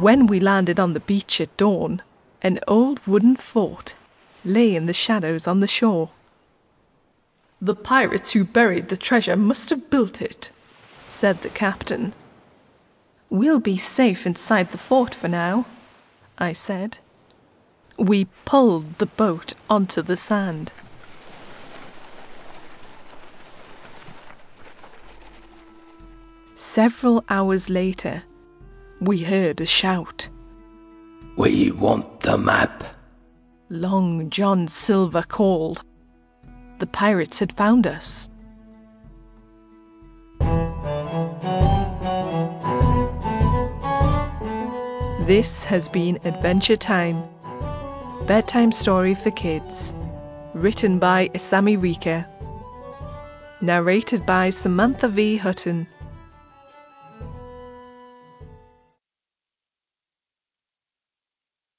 When we landed on the beach at dawn, an old wooden fort lay in the shadows on the shore. The pirates who buried the treasure must have built it, said the captain. We'll be safe inside the fort for now, I said. We pulled the boat onto the sand. Several hours later, we heard a shout. We want the map. Long John Silver called. The pirates had found us. This has been Adventure Time, bedtime story for kids, written by Asami Rika, narrated by Samantha V. Hutton